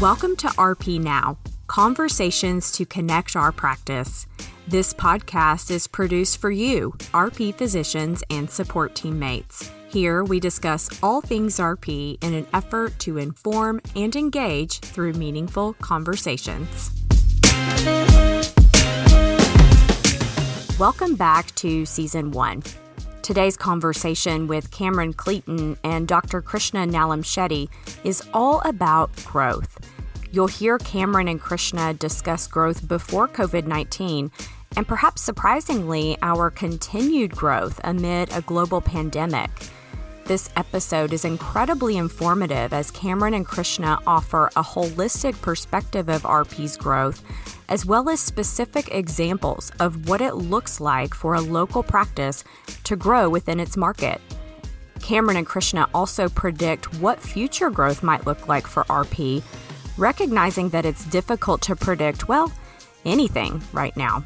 Welcome to RP Now, conversations to connect our practice. This podcast is produced for you, RP physicians and support teammates. Here we discuss all things RP in an effort to inform and engage through meaningful conversations. Welcome back to Season 1. Today's conversation with Cameron Cleeton and Dr. Krishna Nallamshetty is all about growth. You'll hear Cameron and Krishna discuss growth before COVID 19 and perhaps surprisingly, our continued growth amid a global pandemic. This episode is incredibly informative as Cameron and Krishna offer a holistic perspective of RP's growth, as well as specific examples of what it looks like for a local practice to grow within its market. Cameron and Krishna also predict what future growth might look like for RP, recognizing that it's difficult to predict, well, anything right now.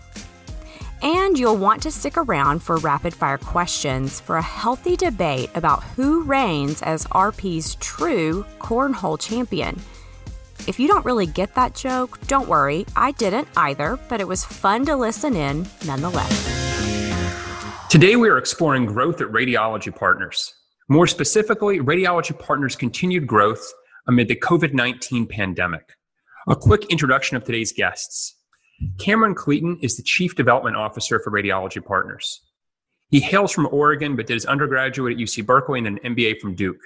And you'll want to stick around for rapid fire questions for a healthy debate about who reigns as RP's true cornhole champion. If you don't really get that joke, don't worry, I didn't either, but it was fun to listen in nonetheless. Today we are exploring growth at Radiology Partners. More specifically, Radiology Partners' continued growth amid the COVID 19 pandemic. A quick introduction of today's guests. Cameron Cleeton is the Chief Development Officer for Radiology Partners. He hails from Oregon but did his undergraduate at UC Berkeley and an MBA from Duke.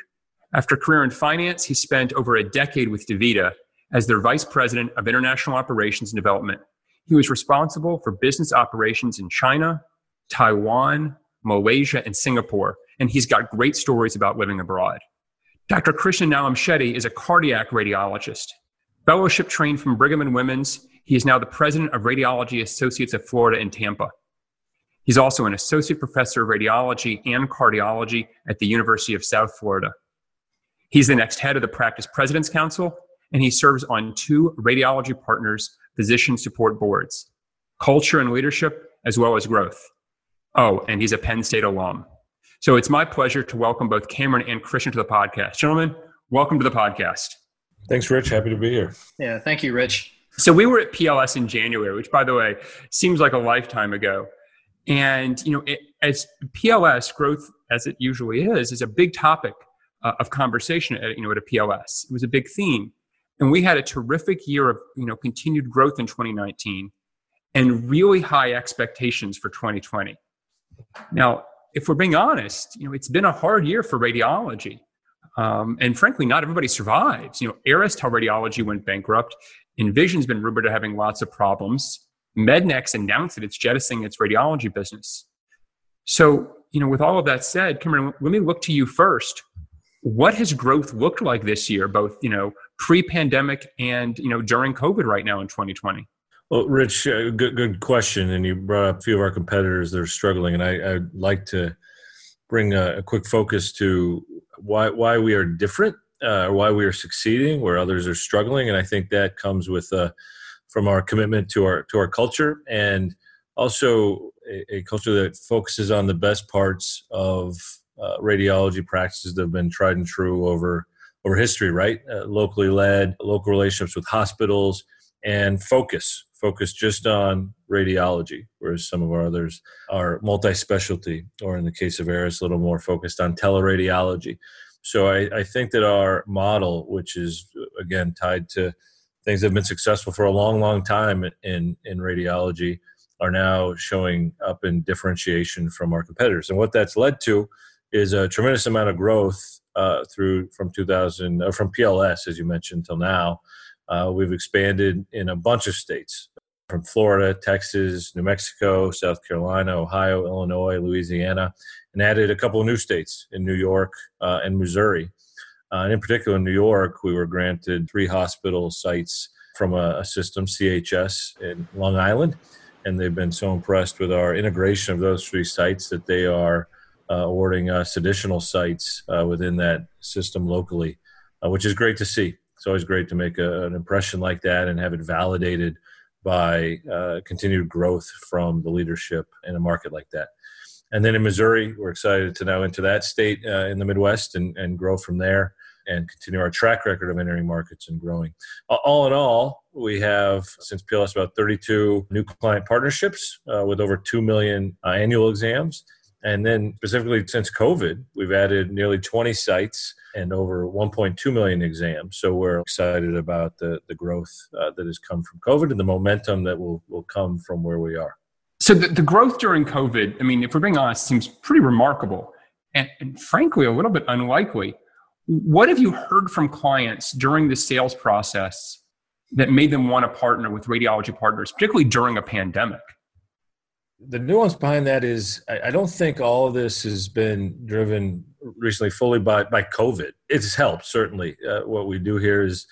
After a career in finance, he spent over a decade with DaVita as their Vice President of International Operations and Development. He was responsible for business operations in China, Taiwan, Malaysia, and Singapore, and he's got great stories about living abroad. Dr. Krishna Nallamshetty is a cardiac radiologist. Fellowship trained from Brigham and Women's, he is now the president of Radiology Associates of Florida in Tampa. He's also an associate professor of radiology and cardiology at the University of South Florida. He's the next head of the Practice President's Council, and he serves on two Radiology Partners physician support boards culture and leadership, as well as growth. Oh, and he's a Penn State alum. So it's my pleasure to welcome both Cameron and Krishna to the podcast. Gentlemen, welcome to the podcast. Thanks, Rich. Happy to be here. Yeah, thank you, Rich. So we were at PLS in January, which, by the way, seems like a lifetime ago. And you know, it, as PLS growth, as it usually is, is a big topic uh, of conversation. At, you know, at a PLS, it was a big theme, and we had a terrific year of you know continued growth in 2019, and really high expectations for 2020. Now, if we're being honest, you know, it's been a hard year for radiology. Um, and frankly, not everybody survives. You know, Aris Teleradiology went bankrupt. Envision's been rumored to having lots of problems. Mednax announced that it's jettisoning its radiology business. So, you know, with all of that said, Cameron, let me look to you first. What has growth looked like this year, both, you know, pre-pandemic and, you know, during COVID right now in 2020? Well, Rich, uh, good, good question. And you brought up a few of our competitors that are struggling. And I, I'd like to bring a, a quick focus to why, why we are different uh, why we are succeeding where others are struggling. And I think that comes with uh, from our commitment to our to our culture and also a, a culture that focuses on the best parts of uh, radiology practices that have been tried and true over over history. Right, uh, locally led, local relationships with hospitals, and focus focus just on radiology, whereas some of our others are multi-specialty, or in the case of Aris, a little more focused on teleradiology. So I, I think that our model, which is again tied to things that have been successful for a long, long time in in radiology, are now showing up in differentiation from our competitors. And what that's led to is a tremendous amount of growth uh, through from 2000 uh, from PLS, as you mentioned, till now. Uh, we've expanded in a bunch of states from Florida, Texas, New Mexico, South Carolina, Ohio, Illinois, Louisiana, and added a couple of new states in New York uh, and Missouri. Uh, and in particular, in New York, we were granted three hospital sites from a, a, system, CHS, in Long Island. And they've been so impressed with our integration of those three sites that they are uh, awarding us additional sites uh, within that system locally, uh, which is great to see. It's always great to make a, an impression like that and have it validated by uh, continued growth from the leadership in a market like that. And then in Missouri, we're excited to now enter that state uh, in the Midwest and, and grow from there. and continue our track record of entering markets and growing. All in all, we have since PLS about 32 new client partnerships uh, with over 2 million uh, annual exams. And then specifically since COVID, we've added nearly 20 sites and over 1.2 million exams. So we're excited about the, the growth uh, that has come from COVID and the momentum that will, will come from where we are. So the, the growth during COVID, I mean, if we're being honest, seems pretty remarkable and, and frankly a little bit unlikely. What have you heard from clients during the sales process that made them want to partner with radiology partners, particularly during a pandemic? The nuance behind that is I, I don't think all of this has been driven recently fully by, by COVID. It's helped, certainly. Uh, what we do here is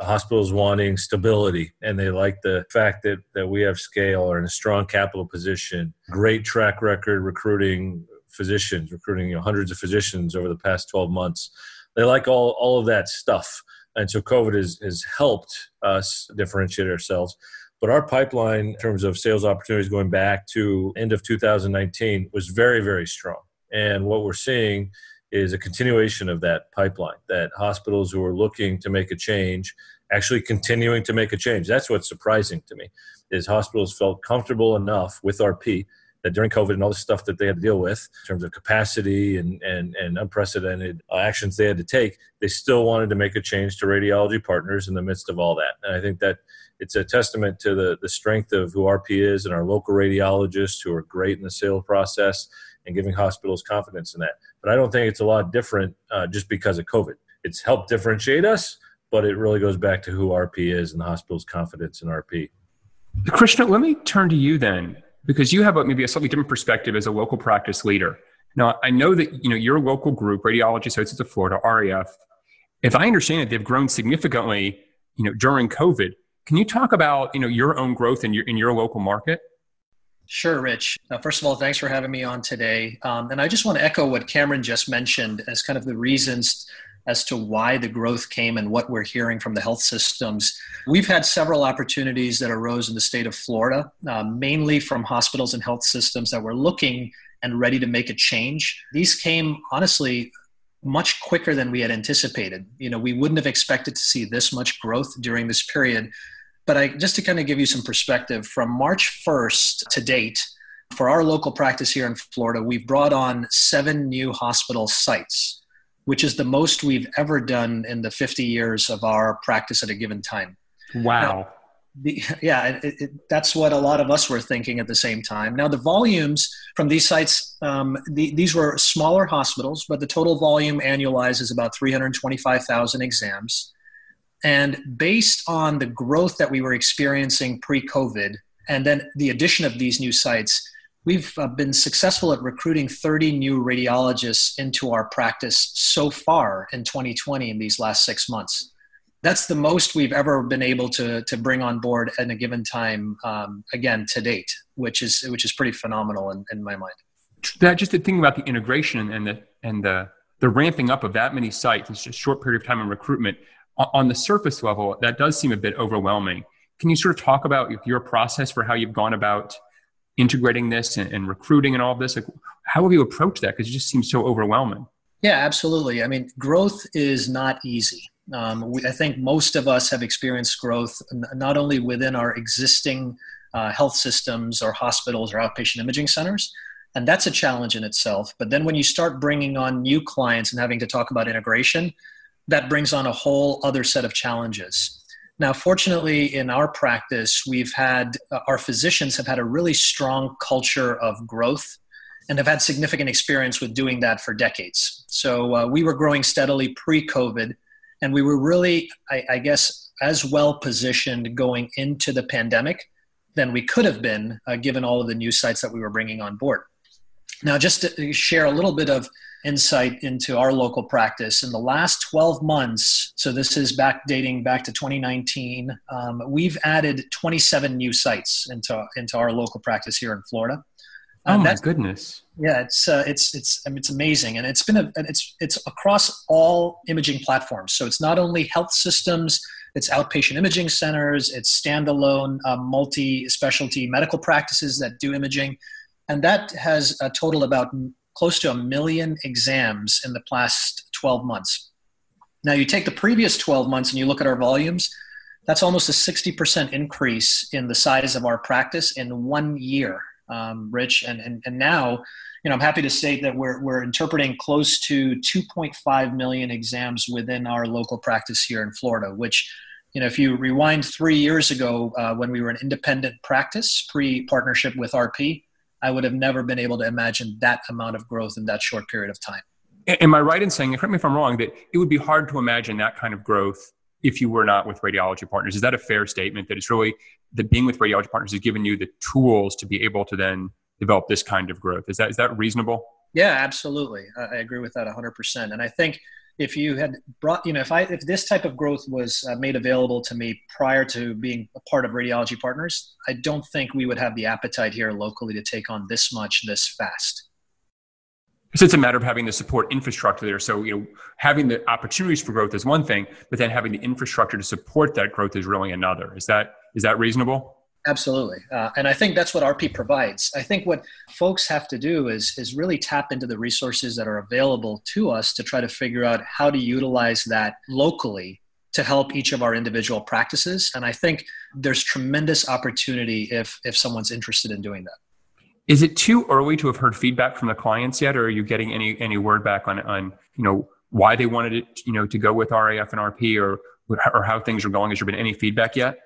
hospitals wanting stability and they like the fact that, that we have scale or in a strong capital position, great track record recruiting physicians, recruiting you know, hundreds of physicians over the past 12 months. They like all, all of that stuff. And so COVID has, has helped us differentiate ourselves. But our pipeline in terms of sales opportunities going back to end of 2019 was very, very strong. And what we're seeing is a continuation of that pipeline that hospitals who are looking to make a change actually continuing to make a change. That's what's surprising to me is hospitals felt comfortable enough with RP that during COVID and all the stuff that they had to deal with in terms of capacity and, and, and unprecedented uh, actions they had to take, they still wanted to make a change to radiology partners in the midst of all that. And I think that it's a testament to the, the strength of who RP is and our local radiologists who are great in the sales process and giving hospitals confidence in that. But I don't think it's a lot different uh, just because of COVID. It's helped differentiate us, but it really goes back to who RP is and the hospital's confidence in RP. Krishna, let me turn to you then because you have a, maybe a slightly different perspective as a local practice leader. Now, I know that you know your local group, Radiology Associates of Florida, RAF. If I understand it, they've grown significantly, you know, during COVID. Can you talk about you know your own growth in your in your local market? Sure, Rich. Uh, first of all, thanks for having me on today. Um, and I just want to echo what Cameron just mentioned as kind of the reasons as to why the growth came and what we're hearing from the health systems. We've had several opportunities that arose in the state of Florida, uh, mainly from hospitals and health systems that were looking and ready to make a change. These came, honestly, much quicker than we had anticipated. You know, we wouldn't have expected to see this much growth during this period. But I, just to kind of give you some perspective, from March 1st to date, for our local practice here in Florida, we've brought on seven new hospital sites which is the most we've ever done in the 50 years of our practice at a given time. Wow. Now, the, yeah, it, it, that's what a lot of us were thinking at the same time. Now, the volumes from these sites, um, the, these were smaller hospitals, but the total volume annualized is about 325,000 exams. And based on the growth that we were experiencing pre COVID, and then the addition of these new sites, We've uh, been successful at recruiting 30 new radiologists into our practice so far in 2020 in these last six months. That's the most we've ever been able to, to bring on board at a given time, um, again, to date, which is, which is pretty phenomenal in, in my mind. That just the thing about the integration and the, and the, the ramping up of that many sites in such a short period of time in recruitment on the surface level, that does seem a bit overwhelming. Can you sort of talk about your process for how you've gone about integrating this and, and recruiting and all of this? Like, how have you approached that? Because it just seems so overwhelming. Yeah, absolutely. I mean, growth is not easy. Um, we, I think most of us have experienced growth not only within our existing uh, health systems or hospitals or outpatient imaging centers, and that's a challenge in itself. But then when you start bringing on new clients and having to talk about integration, that brings on a whole other set of challenges. Now, fortunately, in our practice, we've had uh, our physicians have had a really strong culture of growth and have had significant experience with doing that for decades. So uh, we were growing steadily pre COVID, and we were really, I, I, guess, as well positioned going into the pandemic than we could have been, uh, given all of the new sites that we were bringing on board. Now, just to share a little bit of insight into our local practice. In the last 12 months, so this is back dating back to 2019, um, we've added 27 new sites into, into our local practice here in Florida. Oh my goodness! Yeah, it's uh, it's it's I mean, it's amazing, and it's been a, it's it's across all imaging platforms. So it's not only health systems, it's outpatient imaging centers, it's standalone uh, multi-specialty medical practices that do imaging, and that has a total about close to a million exams in the past 12 months. Now, you take the previous 12 months and you look at our volumes, that's almost a 60% increase in the size of our practice in one year, um, Rich. And, and, and now, you know, I'm happy to state that we're, we're interpreting close to 2.5 million exams within our local practice here in Florida, which, you know, if you rewind three years ago uh, when we were an independent practice pre partnership with RP, I would have never been able to imagine that amount of growth in that short period of time. Am I right in saying, correct me if I'm wrong, that it would be hard to imagine that kind of growth if you were not with radiology partners? Is that a fair statement that it's really that being with radiology partners has given you the tools to be able to then develop this kind of growth? Is that is that reasonable? Yeah, absolutely. I agree with that 100%. And I think if you had brought, you know, if I if this type of growth was uh, made available to me prior to being a part of radiology partners, I don't think we would have the appetite here locally to take on this much this fast. So it's a matter of having the support infrastructure there. So, you know, having the opportunities for growth is one thing, but then having the infrastructure to support that growth is really another. Is that is that reasonable? Absolutely, uh, and I think that's what RP provides. I think what folks have to do is is really tap into the resources that are available to us to try to figure out how to utilize that locally to help each of our individual practices. And I think there's tremendous opportunity if if someone's interested in doing that. Is it too early to have heard feedback from the clients yet, or are you getting any any word back on on you know why they wanted it you know to go with RAF and RP, or or how things are going? Has there been any feedback yet?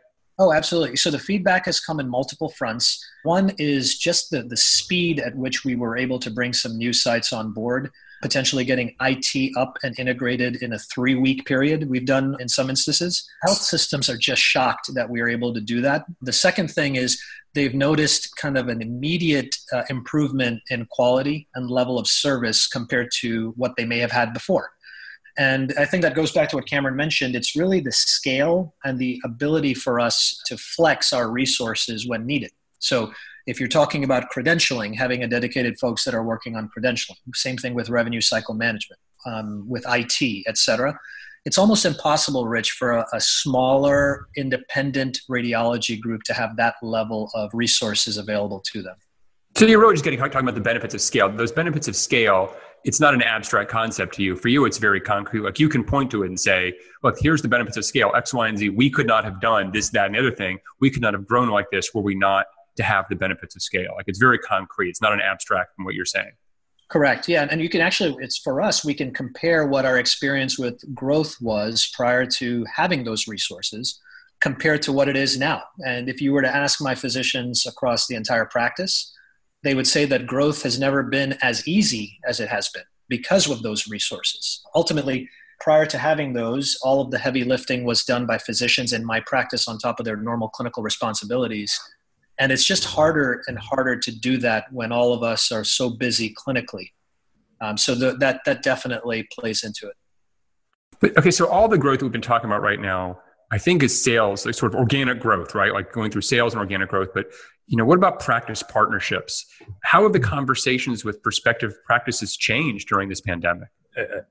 Oh, absolutely. So the feedback has come in multiple fronts. One is just the, the speed at which we were able to bring some new sites on board, potentially getting IT up and integrated in a three week period. We've done in some instances. Health systems are just shocked that we are able to do that. The second thing is they've noticed kind of an immediate uh, improvement in quality and level of service compared to what they may have had before. And I think that goes back to what Cameron mentioned. It's really the scale and the ability for us to flex our resources when needed. So if you're talking about credentialing, having a dedicated folks that are working on credentialing, same thing with revenue cycle management, um, with IT, et cetera it's almost impossible, Rich, for a, a, smaller independent radiology group to have that level of resources available to them. So you're really just getting talking about the benefits of scale. Those benefits of scale, it's not an abstract concept to you. For you, it's very concrete. Like you can point to it and say, look, here's the benefits of scale, X, Y, and Z. We could not have done this, that, and the other thing. We could not have grown like this were we not to have the benefits of scale. Like it's very concrete. It's not an abstract from what you're saying. Correct. Yeah. And you can actually, it's for us, we can compare what our experience with growth was prior to having those resources compared to what it is now. And if you were to ask my physicians across the entire practice, they would say that growth has never been as easy as it has been because of those resources. Ultimately, prior to having those, all of the heavy lifting was done by physicians in my practice on top of their normal clinical responsibilities. And it's just harder and harder to do that when all of us are so busy clinically. Um, so the, that that definitely plays into it. But okay so all the growth we've been talking about right now i think is sales like sort of organic growth right? Like going through sales and organic growth but you know what about practice partnerships? How have the conversations with prospective practices changed during this pandemic?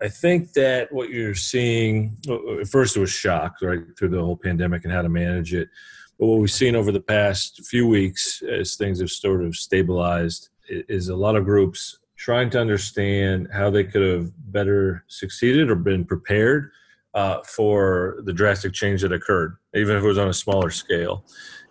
I think that what you're seeing, at first it was shock, right, through the whole pandemic and how to manage it. But what we've seen over the past few weeks, as things have sort of stabilized, is a lot of groups trying to understand how they could have better succeeded or been prepared uh, for the drastic change that occurred, even if it was on a smaller scale.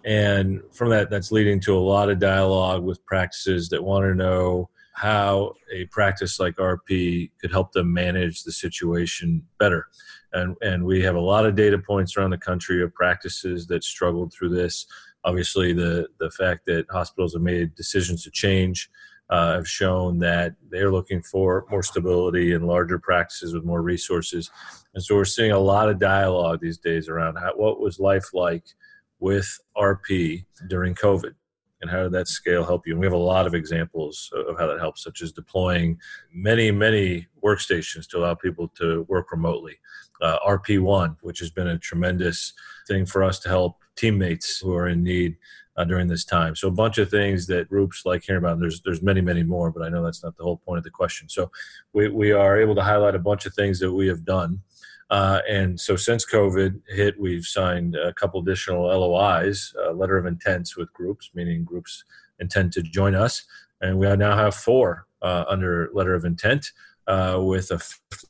And from that, that's leading to a lot of dialogue with practices that want to know how a practice like RP could help them manage the situation better and and we have a lot of data points around the country of practices that struggled through this. Obviously, the the fact that hospitals have made decisions to change uh, have shown that they're looking for more stability and larger practices with more resources. And so we're seeing a lot of dialogue these days around how, what was life like with RP during COVID and how did that scale help you? And we have a lot of examples of how that helps, such as deploying many, many workstations to allow people to work remotely uh, RP1, which has been a tremendous thing for us to help teammates who are in need uh, during this time. So a bunch of things that groups like hearing about. there's there's many many more, but I know that's not the whole point of the question. So we we are able to highlight a bunch of things that we have done. Uh, and so since COVID hit, we've signed a couple additional LOIs, a letter of intents with groups, meaning groups intend to join us. And we now have four uh, under letter of intent uh, with a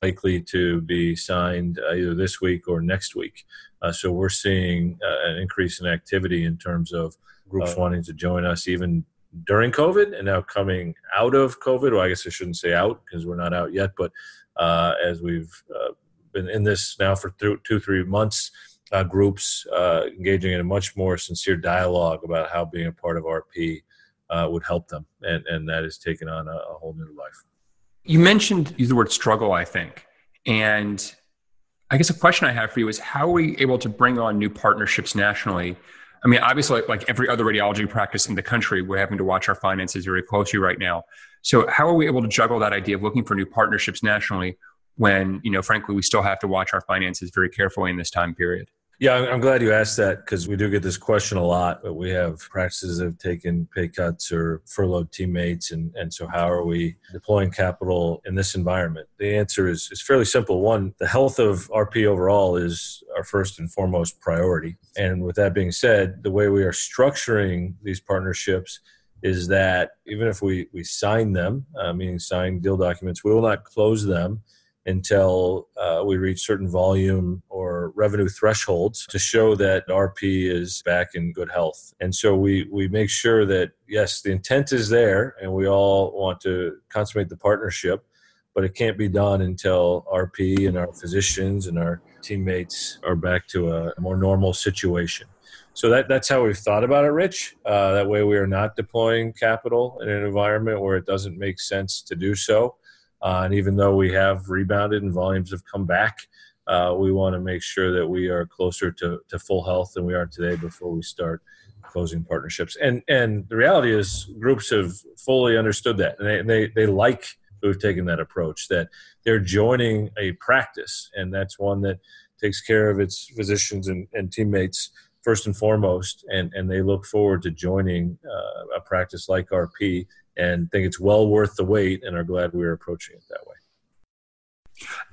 likely to be signed uh, either this week or next week. Uh, so we're seeing uh, an increase in activity in terms of groups wanting to join us even during COVID and now coming out of COVID. Well, I guess I shouldn't say out because we're not out yet, but uh, as we've uh, been in this now for th- two, three months, uh, groups uh, engaging in a much more sincere dialogue about how being a part of RP uh, would help them. And, and that has taken on a, a whole new life. You mentioned use the word struggle, I think. And I guess a question I have for you is how are we able to bring on new partnerships nationally I mean, obviously, like every other radiology practice in the country, we're having to watch our finances very closely right now. So, how are we able to juggle that idea of looking for new partnerships nationally when, you know, frankly, we still have to watch our finances very carefully in this time period? Yeah, I'm glad you asked that because we do get this question a lot. But we have practices that have taken pay cuts or furloughed teammates, and, and so how are we deploying capital in this environment? The answer is, is fairly simple. One, the health of RP overall is our first and foremost priority. And with that being said, the way we are structuring these partnerships is that even if we, we sign them, uh, meaning sign deal documents, we will not close them until uh, we reach certain volume revenue thresholds to show that RP is back in good health. And so we, we make sure that, yes, the intent is there and we all want to consummate the partnership, but it can't be done until RP and our physicians and our teammates are back to a more normal situation. So that, that's how we've thought about it, Rich. Uh, that way we are not deploying capital in an environment where it doesn't make sense to do so uh, and even though we have rebounded and volumes have come back, uh, we want to make sure that we are closer to, to full health than we are today before we start closing partnerships. And and the reality is, groups have fully understood that, and they they, they like who've taken that approach that they're joining a practice, and that's one that takes care of its physicians and, and teammates first and foremost, and and they look forward to joining uh, a practice like RP and think it's well worth the wait and are glad we are approaching it that way.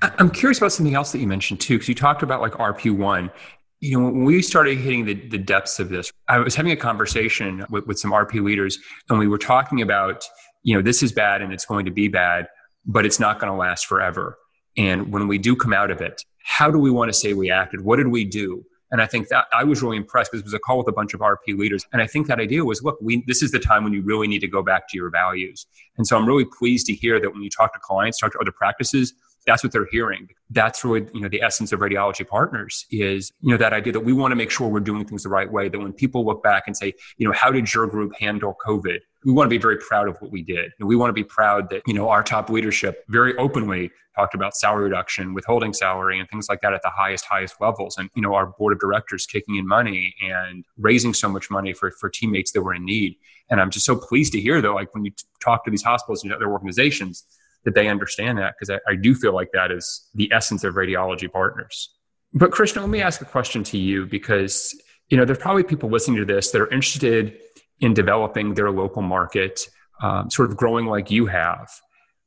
I'm curious about something else that you mentioned too, because you talked about like RP1. You know, when we started hitting the, the depths of this, I was having a conversation with, with some RP leaders, and we were talking about, you know, this is bad and it's going to be bad, but it's not going to last forever. And when we do come out of it, how do we want to say we acted? What did we do? And I think that I was really impressed because it was a call with a bunch of RP leaders. And I think that idea was, look, we, this is the time when you really need to go back to your values. And so I'm really pleased to hear that when you talk to clients, talk to other practices, that's what they're hearing. That's really, you know, the essence of radiology partners is, you know, that idea that we want to make sure we're doing things the right way. That when people look back and say, you know, how did your group handle COVID? We want to be very proud of what we did. And we want to be proud that, you know, our top leadership very openly talked about salary reduction, withholding salary, and things like that at the highest, highest levels. And, you know, our board of directors kicking in money and raising so much money for, for teammates that were in need. And I'm just so pleased to hear, though, like when you talk to these hospitals and other organizations, that they understand that because I, I do feel like that is the essence of radiology partners. But Krishna, let me ask a question to you because you know there's probably people listening to this that are interested in developing their local market, um, sort of growing like you have.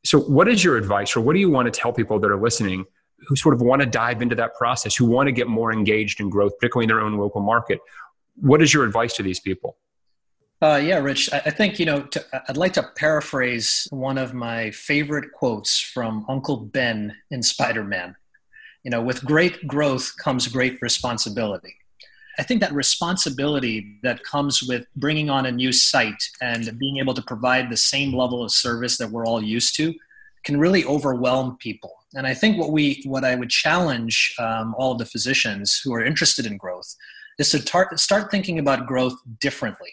So, what is your advice, or what do you want to tell people that are listening who sort of want to dive into that process, who want to get more engaged in growth, particularly in their own local market? What is your advice to these people? Uh, yeah, Rich, I, think, you know, to, I'd like to paraphrase one of my favorite quotes from Uncle Ben in Spider Man. You know, with great growth comes great responsibility. I think that responsibility that comes with bringing on a new site and being able to provide the same level of service that we're all used to can really overwhelm people. And I think what we, what I would challenge um, all of the physicians who are interested in growth is to tar- start thinking about growth differently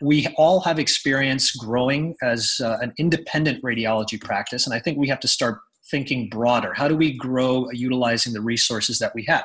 we all have experience growing as uh, an independent radiology practice, and I think we have to start thinking broader. How do we grow utilizing the resources that we have?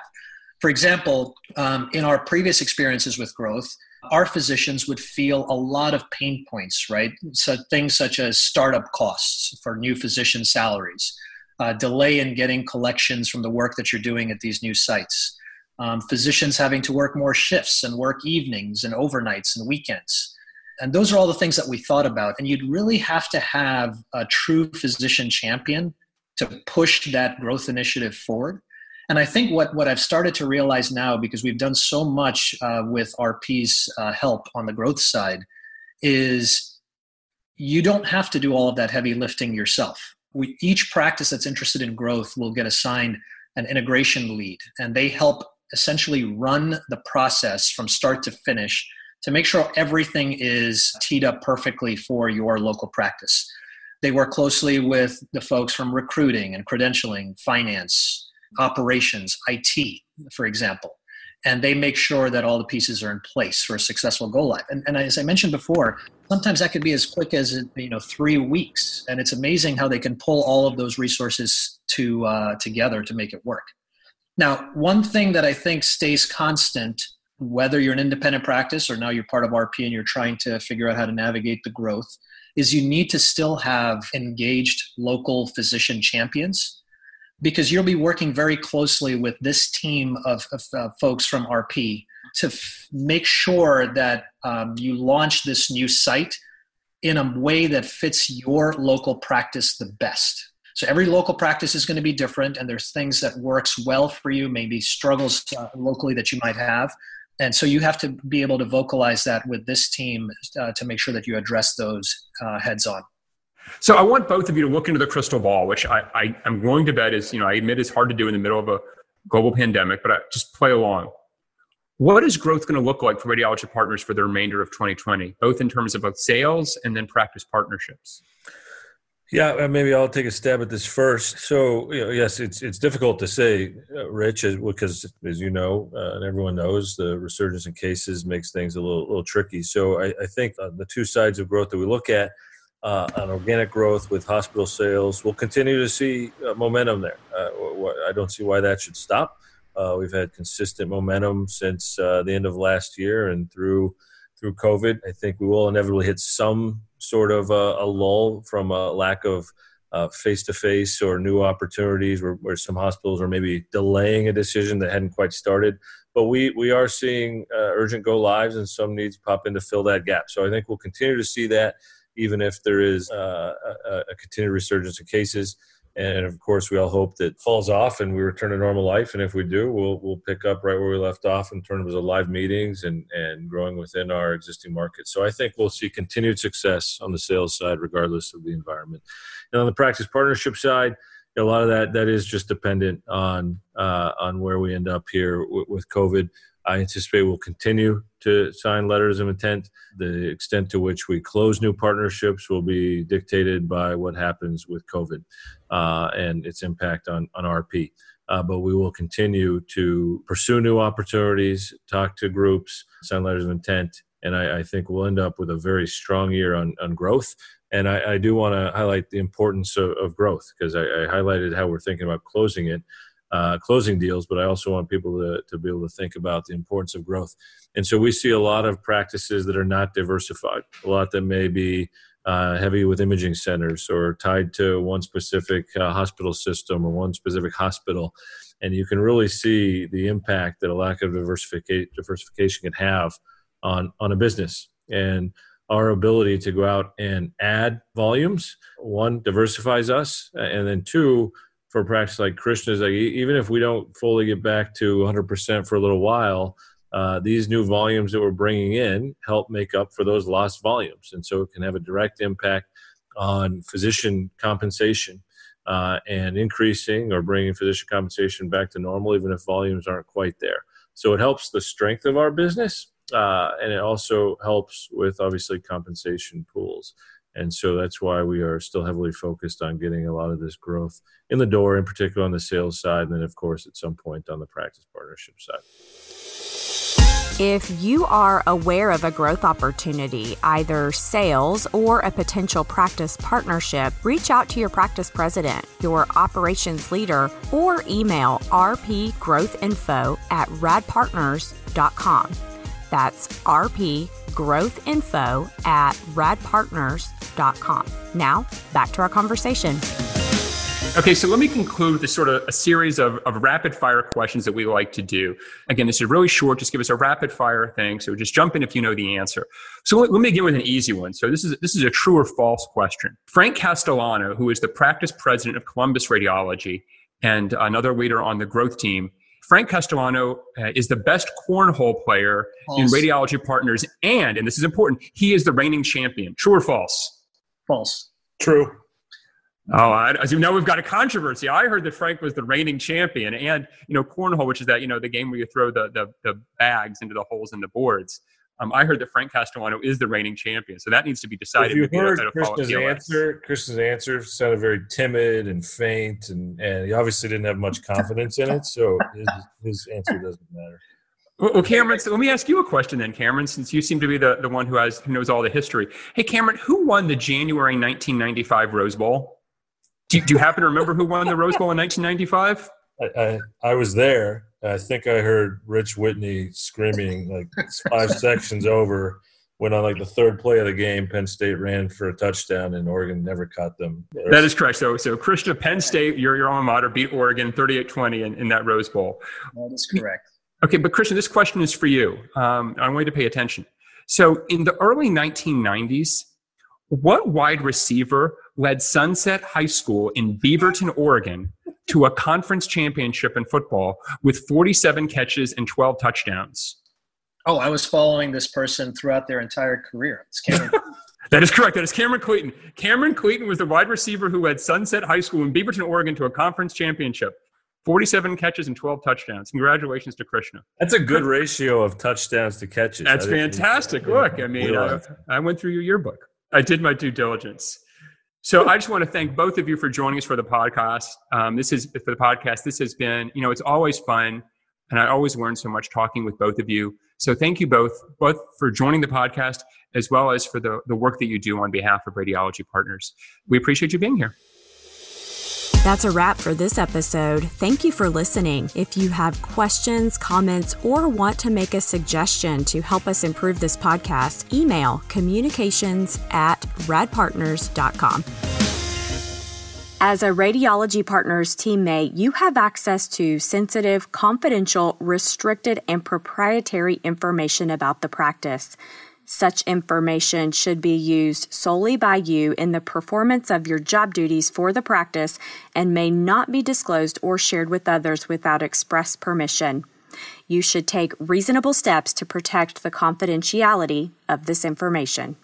For example, um, in our previous experiences with growth, our physicians would feel a lot of pain points, right? So things such as startup costs for new physician salaries, uh, delay in getting collections from the work that you're doing at these new sites, um, physicians having to work more shifts and work evenings and overnights and weekends. And those are all the things that we thought about. And you'd really have to have a true physician champion to push that growth initiative forward. And I think what, what I've started to realize now, because we've done so much uh, with RP's uh, help on the growth side, is you don't have to do all of that heavy lifting yourself. we, each practice that's interested in growth will get assigned an integration lead, and they help essentially run the process from start to finish to make sure everything is teed up perfectly for your local practice. They work closely with the folks from recruiting and credentialing, finance, operations, IT, for example and they make sure that all the pieces are in place for a successful go live. And, and as I mentioned before, sometimes that could be as quick as you know three weeks, and it's amazing how they can pull all of those resources to uh, together to make it work. Now, one thing that I think stays constant, whether you're an independent practice or now you're part of RP and you're trying to figure out how to navigate the growth, is you need to still have engaged local physician champions because you'll be working very closely with this team of, of uh, folks from RP to f- make sure that um, you launch this new site in a way that fits your local practice the best. So every local practice is going to be different, and there's things that works well for you, maybe struggles uh, locally that you might have, and so you have to be able to vocalize that with this team uh, to make sure that you address those uh, heads on. So I want both of you to look into the crystal ball, which I, I am going to bet is, you know, I admit is hard to do in the middle of a global pandemic, but I just play along. What is growth going to look like for radiology partners for the remainder of 2020, both in terms of both sales and then practice partnerships? Yeah, uh, maybe I'll take a stab at this first. So, you know, yes, it's it's difficult to say, uh, Rich, because as you know, uh, and everyone knows, the resurgence in cases makes things a little, little tricky. So, I, I think uh, the two sides of growth that we look at uh, on organic growth with hospital sales. We'll continue to see uh, momentum there. I don't see why that should stop. We've had consistent momentum since the end of last year and through through COVID. I think we will inevitably hit some sort of a, a lull from a lack of face to face or new opportunities where, where, some hospitals are maybe delaying a decision that hadn't quite started. But we, we are seeing uh, urgent go lives and some needs pop in to fill that gap. So I think we'll continue to see that even if there is uh, a, a, continued resurgence of cases. And of course, we all hope that falls off and we return to normal life. And if we do, we'll we'll pick up right where we left off in terms of live meetings and and growing within our existing market. So I think we'll see continued success on the sales side, regardless of the environment. And on the practice partnership side, a lot of that that is just dependent on uh, on where we end up here with, with COVID. I anticipate we'll continue to sign letters of intent. The extent to which we close new partnerships will be dictated by what happens with COVID uh, and its impact on, on RP. Uh, but we will continue to pursue new opportunities, talk to groups, sign letters of intent, and I, I think we'll end up with a very strong year on, on growth. And I, I do want to highlight the importance of, of growth because I, I highlighted how we're thinking about closing it uh, closing deals, but I also want people to, to be able to think about the importance of growth. And so we see a lot of practices that are not diversified, a lot that may be uh, heavy with imaging centers or tied to one specific uh, hospital system or one specific hospital. And you can really see the impact that a lack of diversification, diversification can have on, on a business. And our ability to go out and add volumes, one, diversifies us, and then two, for practice like Krishna's, like even if we don't fully get back to 100% for a little while, uh, these new volumes that we're bringing in help make up for those lost volumes, and so it can have a direct impact on physician compensation uh, and increasing or bringing physician compensation back to normal, even if volumes aren't quite there. So it helps the strength of our business, uh, and it also helps with obviously compensation pools. And so that's why we are still heavily focused on getting a lot of this growth in the door, in particular on the sales side, and then, of course, at some point on the practice partnership side. If you are aware of a growth opportunity, either sales or a potential practice partnership, reach out to your practice president, your operations leader, or email rpgrowthinfo at radpartners.com. That's rpgrowthinfo at radpartners.com. Now, back to our conversation. Okay, so let me conclude this sort of a series of, of rapid fire questions that we like to do. Again, this is really short. Just give us a rapid fire thing. So just jump in if you know the answer. So let, let me begin with an easy one. So this is this is a true or false question. Frank Castellano, who is the practice president of Columbus Radiology and another leader on the growth team, Frank Castellano uh, is the best cornhole player false. in Radiology Partners, and and this is important, he is the reigning champion. True or false? False. True. Oh, I, as you know, we've got a controversy. I heard that Frank was the reigning champion, and you know, cornhole, which is that you know the game where you throw the the, the bags into the holes in the boards. Um, I heard that Frank Castellano is the reigning champion, so that needs to be decided. If you heard Krishna's answer, Krishna's answer sounded very timid and faint, and, and he obviously didn't have much confidence in it, so his, his answer doesn't matter. Well, Cameron, so let me ask you a question then, Cameron, since you seem to be the, the one who has who knows all the history. Hey, Cameron, who won the January 1995 Rose Bowl? Do you, do you happen to remember who won the Rose Bowl in 1995? I, I, I was there. I think I heard Rich Whitney screaming like five sections over when on like the third play of the game, Penn State ran for a touchdown and Oregon never caught them. That is correct. So, so Krishna, Penn State, your, your alma mater, beat Oregon 38-20 in, in that Rose Bowl. That is correct. Okay, but Krishna, this question is for you. Um, I want you to pay attention. So in the early 1990s, what wide receiver led Sunset High School in Beaverton, Oregon to a conference championship in football with 47 catches and 12 touchdowns? Oh, I was following this person throughout their entire career. It's Cameron. that is correct. That is Cameron Cleeton. Cameron Cleeton was the wide receiver who led Sunset High School in Beaverton, Oregon to a conference championship. 47 catches and 12 touchdowns. Congratulations to Krishna. That's a good ratio of touchdowns to catches. That's fantastic. Look, I mean, uh, I, I went through your yearbook. I did my due diligence. So I just want to thank both of you for joining us for the podcast. Um, this is for the podcast. This has been, you know, it's always fun, and I always learn so much talking with both of you. So thank you both, both for joining the podcast as well as for the, the work that you do on behalf of Radiology Partners. We appreciate you being here. That's a wrap for this episode. Thank you for listening. If you have questions, comments, or want to make a suggestion to help us improve this podcast, email communications at radpartners.com. As a Radiology Partners teammate, you have access to sensitive, confidential, restricted, and proprietary information about the practice. Such information should be used solely by you in the performance of your job duties for the practice and may not be disclosed or shared with others without express permission. You should take reasonable steps to protect the confidentiality of this information.